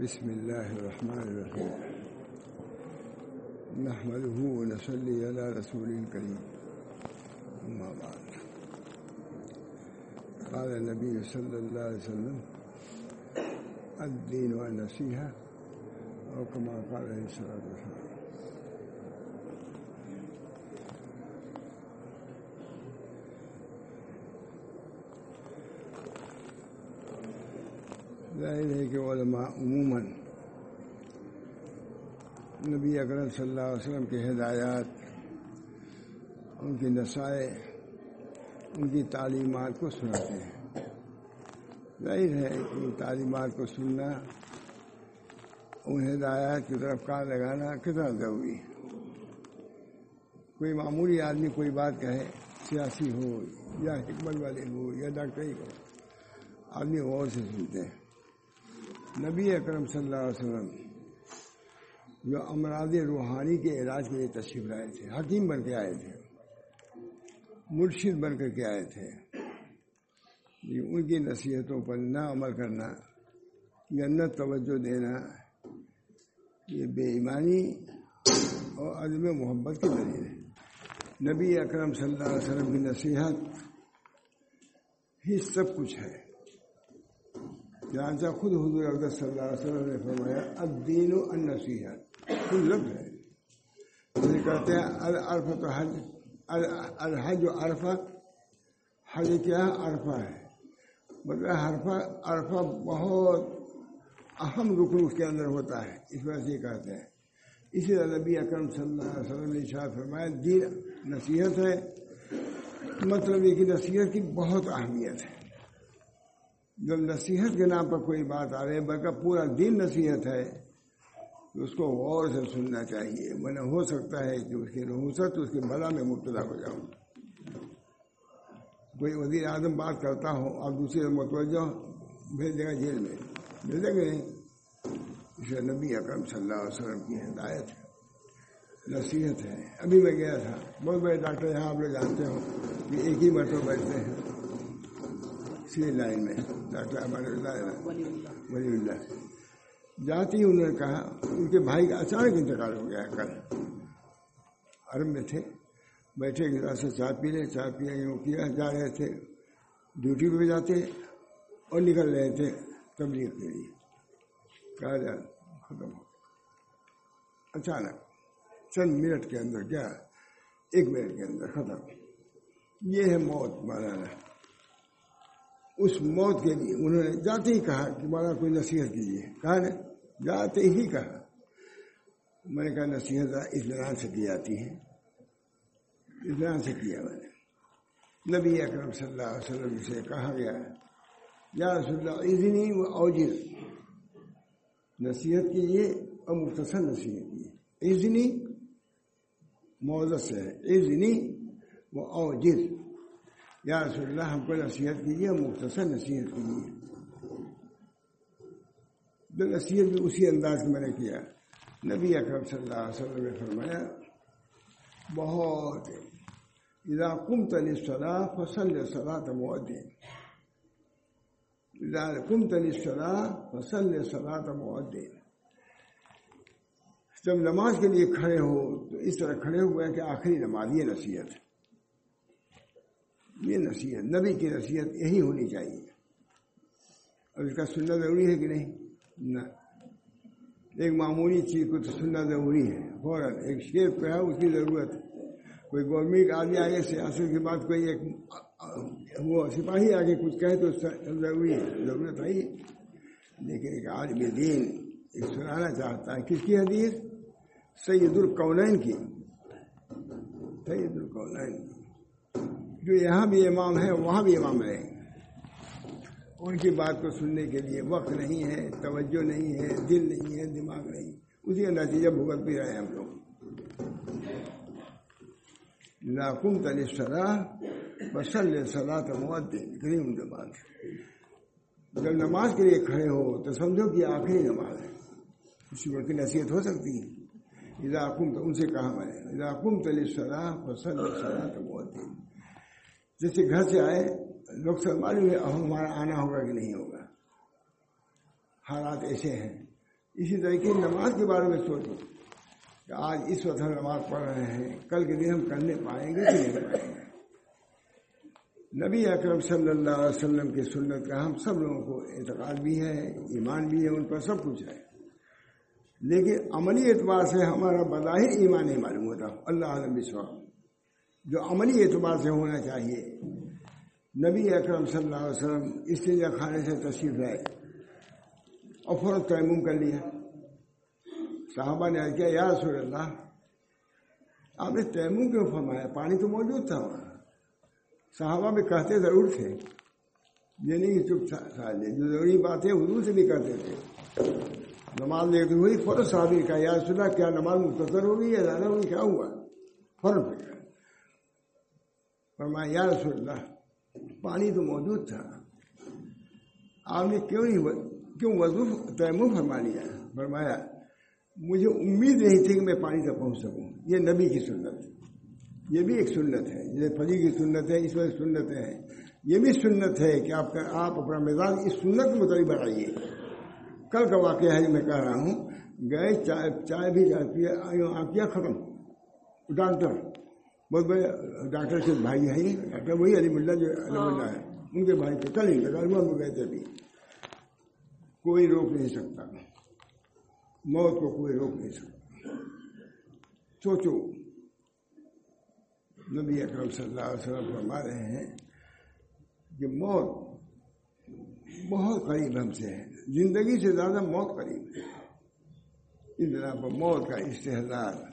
بسم الله الرحمن الرحيم. نحمده ونصلي على رسوله الكريم. أما بعد. قال النبي صلى الله عليه وسلم الدين والنصيحة أو كما قال عليه الصلاة والسلام. ظاہر ہے کہ علماء عموماً. نبی اکرم صلی اللہ علیہ وسلم کے ہدایات، ان کی نسائے ان کی تعلیمات کو سناتے ہیں۔ ظاہر ہے کہ ان تعلیمات کو سننا، ان ہدایات کی طرف کار لگانا کتنا ضروری ہے۔ کوئی معمولی آدمی کوئی بات کہے، سیاسی ہو یا حکمت والے ہو یا ڈاکٹری ہو، آدمی غور سے سنتے ہیں۔ نبی اکرم صلی اللہ علیہ وسلم جو امراض روحانی کے علاج کے لیے تشریف لائے تھے، حکیم بن کے آئے تھے، مرشد بن کر کے آئے تھے۔ ان کی نصیحتوں پر نہ عمل کرنا یا نہ توجہ دینا، یہ بے ایمانی اور عدم محبت کی دلیل ہے۔ نبی اکرم صلی اللہ علیہ وسلم کی نصیحت ہی سب کچھ ہے۔ یعنی جہاں خود حضور اقدس صلی اللہ علیہ وسلم نے فرمایا، الدین و النصیحت خود لفظ ہے۔ جسے کہتے ہیں، العرف تو حج الحج و عرفہ، حج کیا عرفہ ہے۔ مطلب حرفہ، عرفہ بہت اہم رکن اس کے اندر ہوتا ہے۔ اس وجہ سے کہتے ہیں۔ اسی طرح نبی اکرم صلی اللہ علیہ وسلم نے شاہ فرمایا، دین نصیحت ہے۔ مطلب یہ کہ نصیحت کی بہت اہمیت ہے۔ جب نصیحت کے نام پر کوئی بات آ رہی ہے بلکہ پورا دن نصیحت ہے، تو اس کو غور سے سننا چاہیے۔ میں ہو سکتا ہے کہ اس کی رحوست اس کی بلا میں مبتلا ہو جاؤں۔ کوئی وزیر اعظم بات کرتا ہو اور دوسرے متوجہ بھیج دے گا جیل میں۔ بھیجیں گے؟ اسے نبی اکرم صلی اللہ علیہ وسلم کی ہدایت ہے۔ نصیحت ہے۔ ابھی میں گیا تھا۔ بہت بڑے ڈاکٹر یہاں آپ لوگ جانتے ہو کہ ایک ہی مرتبہ بیٹھتے ہیں۔ سی لائن میں۔ ڈاکٹر اللہ۔ ولی اللہ۔ جاتی ہی انہوں نے کہا ان کے بھائی کا اچانک انتقال ہو گیا کل عرب میں تھے۔ بیٹھے گلاس سے چائے پی لے چائے پیا یوں کیا جا رہے تھے؟ ڈیوٹی پہ جاتے اور نکل رہے تھے تبلیغ کے لیے۔ کہا جا ختم ہو اچانک چند منٹ کے اندر کیا ایک منٹ کے اندر ختم۔ یہ ہے موت مولانا۔ اس موت کے لیے۔ انہوں نے جاتے ہی کہا کہ مانا کوئی نصیحت کیجیے۔ کہا نا جاتے ہی کہا۔ میں نے کہا، نصیحت اطمینان سے کی جاتی ہے اطمینان سے کیا میں نے۔ نبی اکرم صلی اللہ علیہ وسلم سے کہا گیا، یا رسول اللہ ازنی و اوجل۔ نصیحت کیجیے اور مختصر نصیحت کیجیے۔ ازنی موزت سے۔ ہے ازنی و اوجل یا رسول اللہ ہم کو نصیحت کیجیے مختصر نصیحت کیجیے تو نصیحت بھی اسی انداز میں نے کیا نبی اکرم صلی اللہ علیہ وسلم نے فرمایا بہت اذا قمت للصلاة فصل صلاة مؤذن اذا قمت للصلاة فصل صلاة مؤذن جب نماز کے لیے کھڑے ہو تو اس طرح کھڑے ہوئے کہ آخری نماز یہ نصیحت یہ نصیحت، نبی کی نصیحت یہی ہونی چاہیے۔ اور اس کا سننا ضروری ہے کہ نہیں؟ نہ۔ ایک معمولی چیز کو تو سننا ضروری ہے۔ فوراً ایک شیر پہ ہے، اس کی ضرورت ہے۔ کوئی گورنمنٹ آدمی آگے سیاست کے بعد کوئی ایک، وہ سپاہی آگے کچھ کہے تو ضروری ہے، ضرورت ہے لیکن ایک عالم دین ایک سنانا چاہتا ہے۔ کس کی حدیث؟ سید القونین کی۔ سید القونین۔ کی جو یہاں بھی امام ہے وہاں بھی امام رہے ان کی بات کو سننے کے لیے وقت نہیں ہے، توجہ نہیں ہے، دل نہیں ہے، دماغ نہیں۔ اسی کا نتیجہ بھگت بھی رہے ہم لوگ۔ لاکم تلی صلاح بسل صلاح تمدین کریم بات۔ جب نماز کے لیے کھڑے ہو تو سمجھو کہ آخری نماز ہے۔ اسی وقت کی نصیحت ہو سکتی ہے۔ علاقم تو ان سے کہا میں نے علاقم تلی صلاح بسل صلاح تمدین جیسے گھر سے آئے، لوگ سب معلوم ہے اب ہمارا آنا ہوگا کہ نہیں ہوگا۔ حالات ایسے ہیں۔ اسی طریقے نماز کے بارے میں سوچو کہ آج اس وقت ہم نماز پڑھ رہے ہیں، کل کے دن ہم کرنے پائیں گے کہ نہیں پائیں گے۔ نبی اکرم صلی اللہ علیہ وسلم کی سنت کا ہم سب لوگوں کو اعتقاد بھی ہے، ایمان بھی ہے، ان پر سب کچھ ہے۔ لیکن عملی اعتبار سے ہمارا بظاہر ایمان نہیں معلوم ہوتا، اللہ عالم بسوا جو عملی اعتبار سے ہونا چاہیے۔ نبی اکرم صلی اللہ علیہ وسلم اس خانے سے تشریف لائے۔ اور فوراً تیمم کر لیا۔ صحابہ نے کیا، یا رسول اللہ، آپ نے تیمم کیوں فرمایا؟ پانی تو موجود تھا۔ وہاں صحابہ بھی کہتے ضرور تھے۔ یہ نہیں چپ تھا جو ضروری بات ہے، حضور سے بھی کہتے تھے۔ نماز لیتے ہوئی فوراً صحابی کا یا رسول اللہ، کیا نماز مختصر ہوگی یا زیادہ ہوگی کیا ہوا؟ فوراً فکر فرمایا، یا رسول اللہ، پانی تو موجود تھا۔ آپ نے کیوں نہیں کیوں وضو تیمم فرما لیا فرمایا، مجھے امید نہیں تھی کہ میں پانی تک پہنچ سکوں۔ یہ نبی کی سنت۔ یہ بھی ایک سنت ہے۔ جیسے فجی کی سنت ہے، اس وقت سنت ہے۔ یہ بھی سنت ہے کہ آپ کا، آپ اپنا مزاج اس سنت کے مطابق بڑھائیے کل کا واقعہ ہے جو میں کہہ رہا ہوں، گئے، چائے چائے بھی جاتی ہے کیا ختم۔ ڈاکٹر بہت بڑے ڈاکٹر کے بھائی ہے ڈاکٹر وہی علی ملا جو علی ملا ہے ان کے بھائی تھے کل ہی لگا میں گئے تھے ابھی کوئی روک نہیں سکتا۔ موت کو کوئی روک نہیں سکتا۔ سوچو نبی اکرم صلی اللہ علیہ وسلم فرما رہے ہیں کہ موت بہت قریب ہم سے ہے زندگی سے زیادہ موت قریب ہے۔ اس طرح پر موت کا استحصال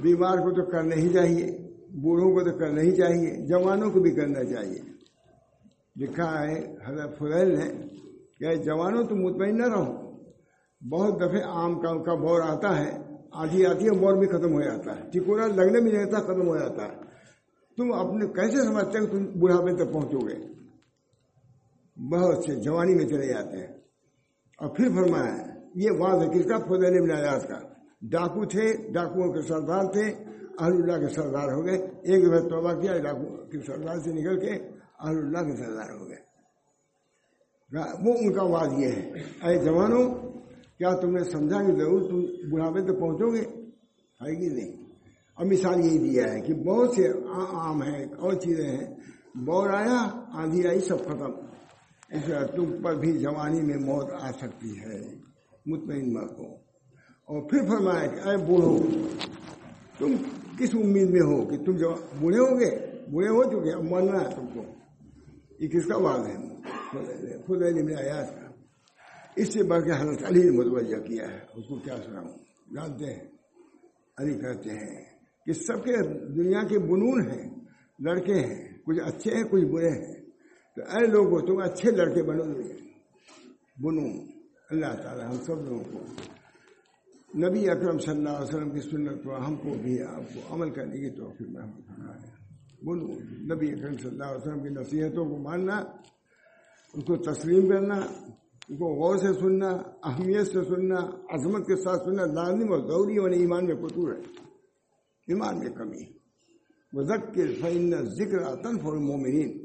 بیمار کو تو کرنا ہی چاہیے، بوڑھوں کو تو کرنا ہی چاہیے، جوانوں کو بھی کرنا چاہیے۔ لکھا ہے حضرت فضیل نے کہ جوانوں تو مطمئن نہ رہو۔ بہت دفعہ آم کا کا بور آتا ہے، آدھی آتی ہے بور بھی ختم ہو جاتا ہے۔ ٹکورا لگنے بھی نہیں رہتا ختم ہو جاتا ہے۔ تم اپنے کیسے سمجھتے ہیں تم بڑھاپے تک پہنچو گے؟ بہت سے جوانی میں چلے جاتے ہیں۔ اور پھر فرمایا یہ واضح کس کا؟ فضل ابن آیات کا۔ ڈاکو تھے، ڈاکوؤں کے سردار تھے، اہل اللہ کے سردار ہو گئے۔ ایک دفعہ توبہ کیا، ڈاکو کے سردار سے نکل کے اہل اللہ کے سردار ہو گئے۔ وہ ان کا آواز یہ ہے، اے جوانوں کیا تم نے سمجھا کہ ضرور تم بڑھاپے تک پہنچو گے؟ ہے گی نہیں؟ اور مثال یہی دیا ہے کہ بہت سے عام ہیں اور چیزیں ہیں۔ بور آیا، آندھی آئی، سب ختم۔ اس تم پر بھی جوانی میں موت آ سکتی ہے۔ مطمئن کو اور پھر فرمایا کہ اے بوڑھو، تم کس امید میں ہو کہ تم جو بوڑھے ہو گے؟ بوڑھے ہو چکے، اب مرنا ہے تم کو۔ یہ کس کا واضح ہے؟ خود میں آیات کا۔ اس سے بڑھ کے حضرت علی نے متوجہ کیا ہے۔ اس کو کیا سناؤں؟ جانتے ہیں۔ علی کہتے ہیں کہ سب کے دنیا کے بنون ہیں، لڑکے ہیں، کچھ اچھے ہیں، کچھ برے ہیں۔ تو اے لوگوں، تم اچھے لڑکے بنو گے۔ بنون اللہ تعالیٰ ہم سب لوگوں کو نبی اکرم صلی اللہ علیہ وسلم کی سنت پر ہم کو بھی آپ کو عمل کرنے کی توفیق میں ہم بنو نبی اکرم صلی اللہ علیہ وسلم کی نصیحتوں کو ماننا اس کو تسلیم کرنا اس کو غور سے سننا، اہمیت سے سننا، عظمت کے ساتھ سننا لازم اور ضروری ہونے ایمان میں قطور ہے۔ ایمان میں کمی وہ ذکر فن ذکر فور مومنین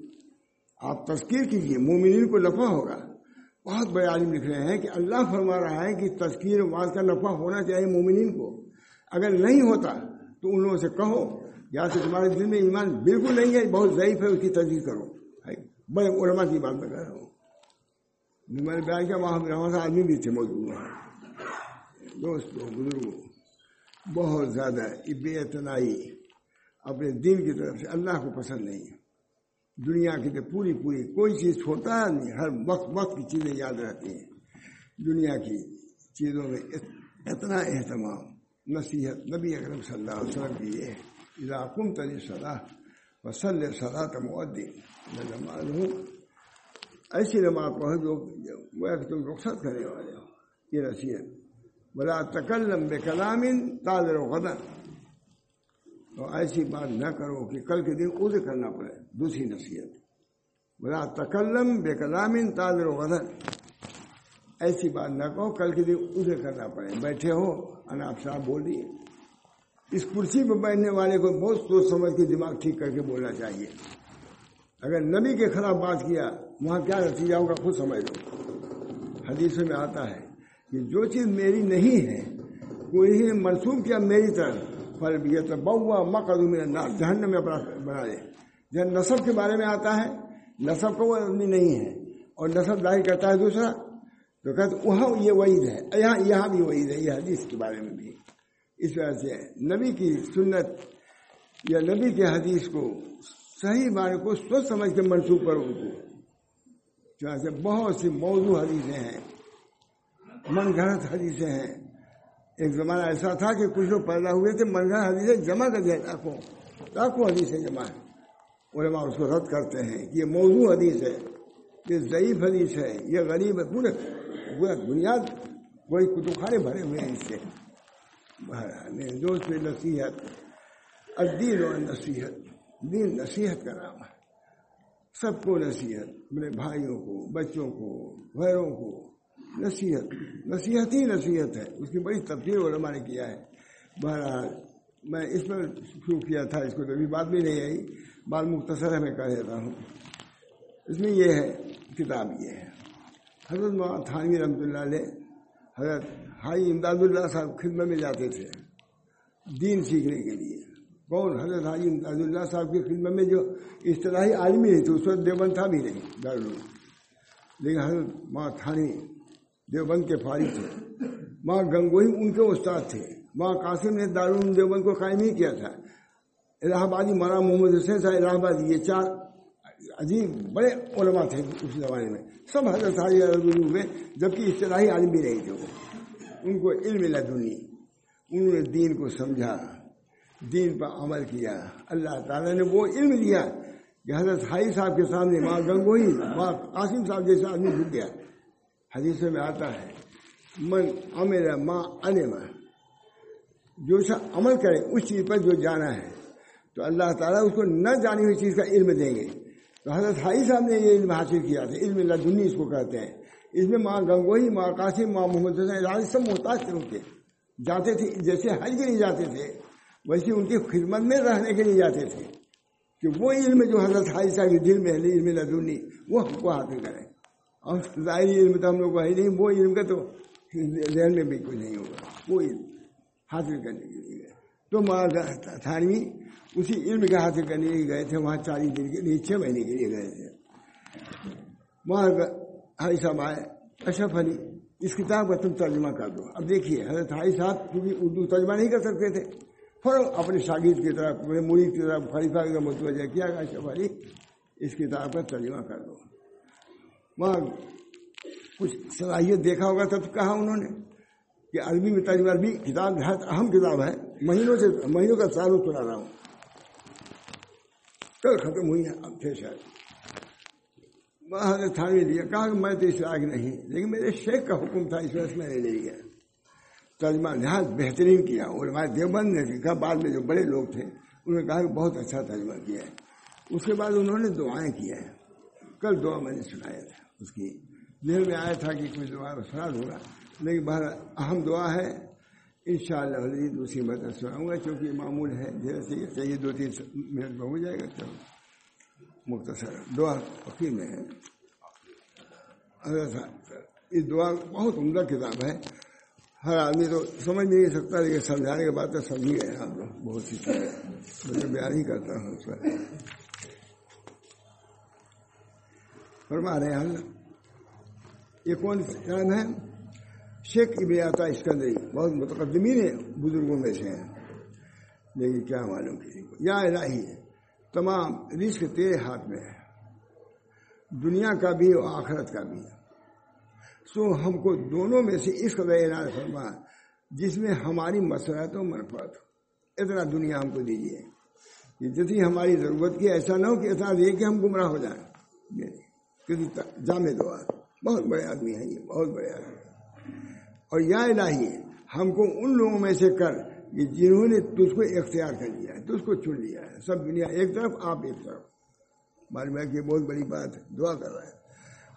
آپ تذکیر کیجیے مومنین کو نفع ہوگا۔ بہت بڑے عالم لکھ رہے ہیں کہ اللہ فرما رہا ہے کہ تذکیر واضح کا نفع ہونا چاہیے مومنین کو۔ اگر نہیں ہوتا تو ان لوگوں سے کہو، یا سے تمہارے دل میں ایمان بالکل نہیں ہے، بہت ضعیف ہے، اس کی تجدید کرو۔ بڑے علماء کی بات میں کہہ رہا ہوں۔ میں نے بیان کیا وہاں وہاں آدمی بھی تھے، موجود وہاں دوستوں بزرگوں بہت زیادہ بے اتنائی اپنے دل کی طرف سے اللہ کو پسند نہیں ہے۔ دنیا کی تو پوری پوری کوئی چیز چھوٹا نہیں، ہر وقت وقت کی چیزیں یاد رہتی ہیں۔ دنیا کی چیزوں میں اتنا اہتمام، نصیحت نبی اکرم صلی اللہ علیہ وسلم کی یہ علاقم تری صلاح وسل صلاح تمدین نماز۔ ہوں ایسی نماز پڑھو جو وہ تم رخصت کرنے والے ہو۔ یہ نصیحت۔ بلا تکلم بے کلام تاضر و غدر۔ تو ایسی بات نہ کرو کہ کل کے دن ادھر کرنا پڑے، دوسری نصیحت۔ بلا تکلم بے کلام تاضر و غدر ایسی بات نہ کہو، کل کے دن ادھر کرنا پڑے۔ بیٹھے ہو اناپ صاحب بول دیے۔ اس کرسی پہ بیٹھنے والے کو بہت سوچ سمجھ کے دماغ ٹھیک کر کے بولنا چاہیے۔ اگر نبی کے خلاف بات کیا، وہاں کیا نتیجہ ہوگا خود سمجھ لو۔ حدیث میں آتا ہے کہ جو چیز میری نہیں ہے، کوئی نے منسوخ کیا میری طرف۔ پھل بھی تو بہوا مقدم جہن میں بنا دے جب نصب کے بارے میں آتا ہے، نصب کا وہ آدمی نہیں ہے۔ اور نصب ظاہر کرتا ہے دوسرا، تو کہتے وہاں یہ وعید ہے، یہاں یہاں بھی وعید ہے، یہ حدیث کے بارے میں بھی۔ اس وجہ سے نبی کی سنت یا نبی کے حدیث کو صحیح بارے کو سوچ سمجھ کے منسوخ کرو۔ ان کو چنانچہ بہت سی موضوع حدیثیں ہیں، من گھڑت حدیثیں ہیں۔ ایک زمانہ ایسا تھا کہ کچھ لوگ پیدا ہوئے تھے من گھڑت حدیثیں جمع کر دیا، لاکھوں لاکھوں حدیثیں جمع۔ ہیں علماء اس کو رد کرتے ہیں کہ یہ موضوع حدیث ہے، یہ ضعیف حدیث ہے، یہ غریب ہے، پورے پورا بنیاد کوئی کتب خانے بھرے ہوئے ہیں اس سے دوست نصیحت، الدین و نصیحت، دین نصیحت کا نام ہے۔ سب کو نصیحت، اپنے بھائیوں کو، بچوں کو گھروں کو۔ نصیحت نصیحت ہی نصیحت ہے۔ اس کی بڑی تبدیل علماء نے کیا ہے۔ بہرحال، میں اس میں شروع کیا تھا، اس کو تو ابھی بات بھی نہیں آئی۔ بال مختصر ہے، میں کہہ دیتا ہوں۔ اس میں یہ ہے، کتاب یہ ہے۔ حضرت مولانا تھانوی رحمۃ اللہ علیہ، حضرت ہائی امداد اللہ صاحب خدمت میں جاتے تھے دین سیکھنے کے لیے۔ کون؟ حضرت حاجی امتاز اللہ صاحب کی خدمت میں جو اصطلاحی عالمی نہیں تھے اس وقت دیوبند تھا بھی نہیں، دارالعلوم۔ لیکن حضرت ماں تھانی دیوبند کے فارغ تھے۔ ماں گنگوئی ان کے استاد تھے۔ ماں قاسم نے دارالعلوم دیوبند کو قائم ہی کیا تھا۔ الہ آبادی مولانا محمد حسین صاحب، الہ آبادی، یہ چار عجیب بڑے علماء تھے اس زمانے میں۔ سب حضرت حاجی میں، جبکہ اصطلاحی عالم بھی نہیں تھے وہ۔ ان کو علم لدنی، انہوں نے دین کو سمجھا، دین پر عمل کیا۔ اللہ تعالیٰ نے وہ علم دیا کہ حضرت ہائی صاحب کے سامنے ماں گنگوئی، ماں قاسم صاحب جیسا آدمی جھک گیا۔ حدیث میں آتا ہے، من امر ماں انما جو سا عمل کرے اس چیز پر جو جانا ہے، تو اللہ تعالیٰ اس کو نہ جانی ہوئی چیز کا علم دیں گے۔ تو حضرت ہائی صاحب نے یہ علم حاصل کیا تھا، علم لدنی اس کو کہتے ہیں۔ اس میں ماں گنگوئی ماں قاسم، ماں محمد حسین سب محتاج تھے ان کے۔ جاتے تھے، جیسے حج کے لیے جاتے تھے، ویسے ان کی خدمت میں رہنے کے لیے جاتے تھے۔ کہ وہ علم جو حضرت حادثہ کے دل میں ہے، علم لدنی وہ ہم کو حاصل کریں۔ اور ظاہری علم تو ہم لوگ کو ہے نہیں، وہ علم کا تو ذہن میں بھی کوئی نہیں ہوگا۔ وہ علم حاصل کرنے کے لیے گئے۔ تو وہاں تھانوی، اسی علم کا حاصل کرنے کے لیے گئے تھے، وہاں چالیس دن کے لیے، چھ مہینے کے لیے گئے تھے۔ وہاں حائی صاحب آئے، اشرف علی، اس کتاب کا تم ترجمہ کر دو۔ اب دیکھیے، حضرت حائی صاحب کیونکہ اردو ترجمہ نہیں کر سکتے تھے۔ فوراً اپنے شاگرد کی طرف، اپنے مرید کی طرف خلیفہ کا متوجہ کیا، اشرف علی، اس کتاب کا ترجمہ کر دو۔ وہاں کچھ صلاحیت دیکھا ہوگا تب کہا انہوں نے کہ عربی میں ترجمہ، عربی کتاب بہت اہم کتاب ہے۔ مہینوں سے، مہینوں کا سالوں چلا رہا ہوں۔ کل ختم ہوئی ہے اب پھر شاید تھانے لیا، کہا کہ میں تو اس لائق نہیں، لیکن میرے شیخ کا حکم تھا، اس وجہ سے میں نے لے لیا۔ ترجمہ نہایت بہترین کیا اور ہمارے دیوبند نے لکھا، بعد میں جو بڑے لوگ تھے، انہوں نے کہا کہ بہت اچھا ترجمہ کیا ہے۔ اس کے بعد انہوں نے دعائیں کیا ہے کل دعا میں نے سنایا تھا۔ اس کی دل میں آیا تھا کہ کچھ دعا سنا دوں گا لیکن بہت اہم دعا ہے۔ ان شاء اللہ دوسری مدد سناؤں گا چونکہ معمول ہے۔ جیسے چاہیے، دو تین منٹ میں ہو جائے گا چلو مختصر۔ دعا فقیر میں ہے۔ یہ دعا بہت عمدہ کتاب ہے۔ ہر آدمی تو سمجھ نہیں سکتا، لیکن سمجھانے کے بعد تو سمجھ گئے۔ آپ لوگ بہت سی چیزیں میں بیان ہی کرتا ہوں اس پر۔ فرما رہے ہیں۔ یہ کون نام ہے؟ شیخ ابن عطا اسکندری۔ بہت متقدمین بزرگوں میں سے ہیں۔ لیکن کیا معلوم کسی کو۔ یا الہی، تمام رزق تیرے ہاتھ میں ہے۔ دنیا کا بھی اور آخرت کا بھی۔ سو ہم کو دونوں میں سے اس قدر اعلان فرما، جس میں ہماری مسرت و منفرت ہو۔ اتنا دنیا ہم کو دیجیے کہ جتنی ہماری ضرورت کی، ایسا نہ ہو کہ اتنا دے کہ ہم گمراہ ہو جائیں۔ جامع دعا بہت بڑے آدمی ہیں یہ، بہت بڑے آدمی اور یا الہی ہم کو ان لوگوں میں سے کر کہ جنہوں نے تجھ کو اختیار کر لیا ہے، تجھ کو چن لیا ہے۔ سب دنیا ایک طرف، آپ ایک طرف۔ معلوم ہے کہ بہت بڑی بات ہے۔ دعا کر رہا ہے۔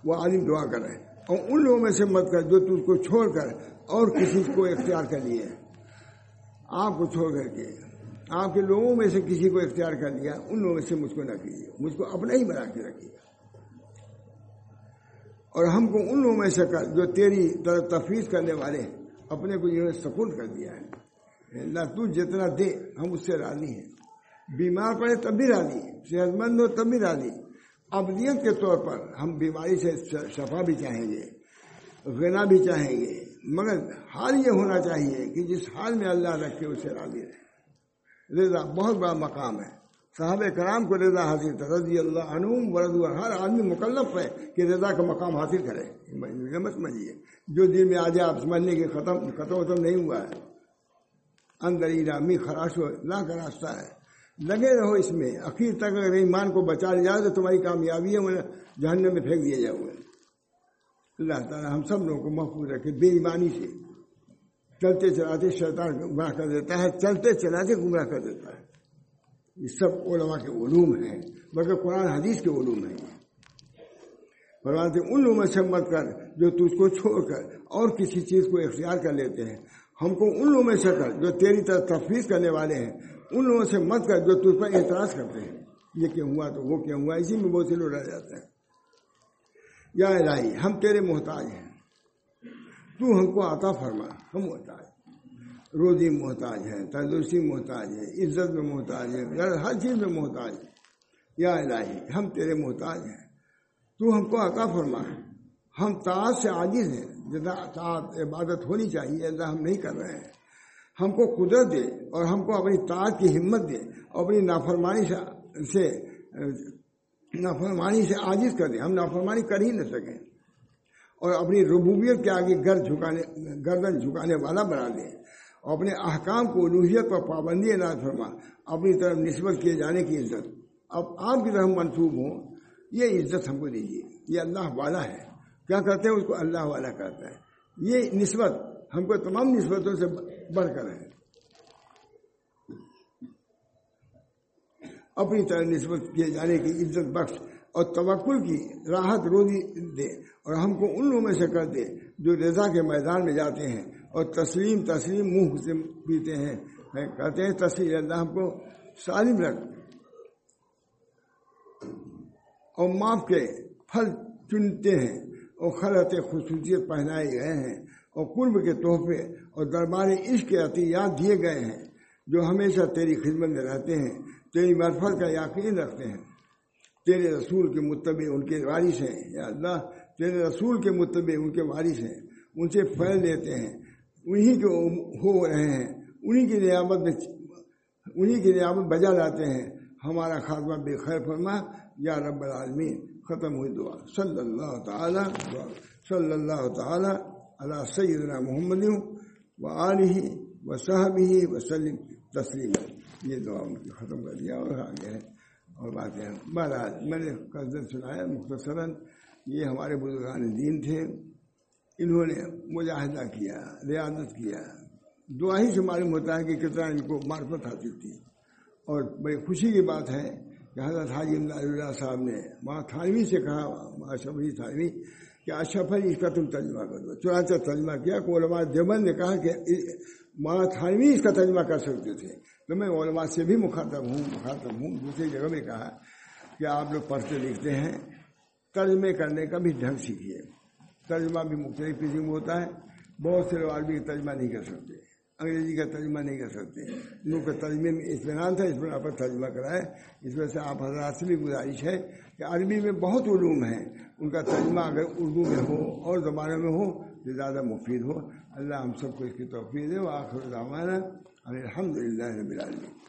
وہ عالم دعا کر رہے ہیں اور ان لوگوں میں سے مت کر جو تجھ کو چھوڑ کر اور کسی کو اختیار کر لیے آپ کو چھوڑ کر کے، آپ کے لوگوں میں سے کسی کو اختیار کر لیا، ان لوگوں میں سے مجھ کو نہ کیجیے۔ مجھ کو اپنا ہی بنا کے رکھیے۔ اور ہم کو ان لوگوں میں سے کر جو تیری طرف کرنے والے ہیں، اپنے کو انہوں نے سپورٹ کر دیا ہے۔ اللہ، تو جتنا دے، ہم اس سے راضی ہیں۔ بیمار پڑے تب بھی راضی صحت مند ہو تب بھی راضی ابدیت کے طور پر ہم بیماری سے شفا بھی چاہیں گے، غنا بھی چاہیں گے، مگر حال یہ ہونا چاہیے کہ جس حال میں اللہ رکھے، اسے راضی رہے۔ رضا بہت بڑا مقام ہے۔ صحابہ کرام کو رضا حاصل تھا، رضی اللہ عنوم ورد ہر آدمی مکلف ہے کہ رضا کا مقام حاصل کرے۔ مت سمجھیے، جو دن میں آ جائے آپ سمجھنے کے ختم ختم ختم نہیں ہوا ہے۔ اندر می خراش ہو اللہ کا راستہ ہے۔ لگے رہو اس میں، اخیر تک اگر ایمان کو بچا لیا جائے تو تمہاری کامیابی ہے جہنم میں پھینک دیا جاؤ گے اللہ تعالیٰ ہم سب لوگوں کو محفوظ رکھے، بے ایمانی سے۔ چلتے چلاتے شیطان گمراہ کر دیتا ہے، چلتے چلاتے گمراہ کر دیتا ہے۔ یہ سب علماء کے علوم ہیں، بلکہ قرآن حدیث کے علوم ہیں۔ فرماتے ان لوگوں سے مت کر جو تجھ کو چھوڑ کر اور کسی چیز کو اختیار کر لیتے ہیں۔ ہم کو ان لوگوں میں سے کر جو تیری طرح تفریح کرنے والے ہیں، ان لوگوں سے مت کر جو تجھ پر اعتراض کرتے ہیں۔ یہ کیوں ہوا تو وہ کیوں ہوا، اسی میں بہت سے لوگ رہ جاتے ہیں۔ یا الہی، ہم تیرے محتاج ہیں۔ تو ہم کو عطا فرما، ہم محتاج روزی محتاج ہے تندرستی محتاج ہے عزت میں محتاج ہے ہر چیز میں محتاج ہے یا الہی، ہم تیرے محتاج ہیں۔ تو ہم کو عطا فرما۔ ہم تعداد سے عاجز ہیں۔ جتنا تعداد عبادت ہونی چاہیے اللہ ہم نہیں کر رہے ہیں۔ ہم کو قدرت دے اور ہم کو اپنی تعداد کی ہمت دے، اور اپنی نافرمانی سے نافرمانی سے عاجز کر دیں ہم نافرمانی کر ہی نہ سکیں۔ اور اپنی ربوبیت کے آگے گر جھکانے گردن جھکانے والا بنا دیں اور اپنے احکام کو الوحیت پر پابندی نہ فرما، اپنی طرف نسبت کیے جانے کی عزت۔ اب آپ کی طرف منسوب ہوں، یہ عزت ہم کو دیجیے، یہ اللہ والا ہے۔ کیا کرتے ہیں؟ اس کو اللہ والا کرتا ہے یہ نسبت ہم کو تمام نسبتوں سے بڑھ کر ہے۔ اپنی طرح نسبت کیے جانے کی عزت بخش اور توکل کی راحت روزی دے اور ہم کو ان لوگوں میں سے کر دے جو رضا کے میدان میں جاتے ہیں۔ اور تسلیم تسلیم منہ سے پیتے ہیں۔ کہتے ہیں، تسلیم، اللہ ہم کو سالم رکھ۔ اور معاف کے پھل چنتے ہیں اور خلط خصوصیت پہنائے گئے ہیں۔ اور قرب کے تحفے اور دربار عشق کے عطیات دیے گئے ہیں، جو ہمیشہ تیری خدمت میں رہتے ہیں۔ تیری مرفت کا یقین رکھتے ہیں۔ تیرے رسول کے متبع ان کے وارث ہیں۔ یا اللہ، تیرے رسول کے متبع ان کے وارث ہیں۔ ان سے پھیل لیتے ہیں۔ انہی کے ہو رہے ہیں، انہی کی نعمت میں، انہی کی نعمت بجا لاتے ہیں۔ ہمارا خاتمہ بے خیر فرما۔ یا رب العالمین، ختم ہوئی دعا۔ صلی اللہ تعالی صلی اللہ تعالی اللہ سیدنا محمد و علیہ و صحب ہی وسلم تسلیم یہ دعا ان کی ختم کر دیا اور آگے ہے اور باتیں مہاراج میں نے قصد سنایا مختصراً، یہ ہمارے بزرگان دین تھے۔ انہوں نے مجاہدہ کیا، ریاضت کیا۔ دعا ہی سے معلوم ہوتا ہے کہ کتنا ان کو معرفت حاصل تھی۔ اور بڑی خوشی کی بات ہے کہ حضرت حاجی اللہ صاحب نے ماں تھانوی سے کہا اشرف علی تھانوی، کہ اشرف علی اس کا تم ترجمہ کر دو۔ چنانچہ ترجمہ کیا کہ علماء دیوبند نے کہا کہ ماں تھانوی اس کا ترجمہ کر سکتے تھے۔ تو میں علماء سے بھی مخاطب ہوں مخاطب ہوں۔ دوسری جگہ میں کہا کہ آپ لوگ پڑھتے لکھتے ہیں، ترجمے کرنے کا بھی ڈھنگ سیکھیے۔ ترجمہ بھی مختلف قسم ہوتا ہے۔ بہت سے لوگ عربی کا ترجمہ نہیں کر سکتے، انگریزی کا ترجمہ نہیں کر سکتے۔ ان لوگ کے ترجمے میں اطمینان تھا، اس پر آپ ترجمہ کرائے اس وجہ سے آپ حضرات سے بھی گزارش ہے کہ عربی میں بہت علوم ہیں۔ ان کا ترجمہ اگر اردو میں ہو اور زبانوں میں ہو، تو زیادہ مفید ہو۔ اللہ ہم سب کو اس کی توفیق دے۔ وہ آخر الحمد للہ رب العالمین۔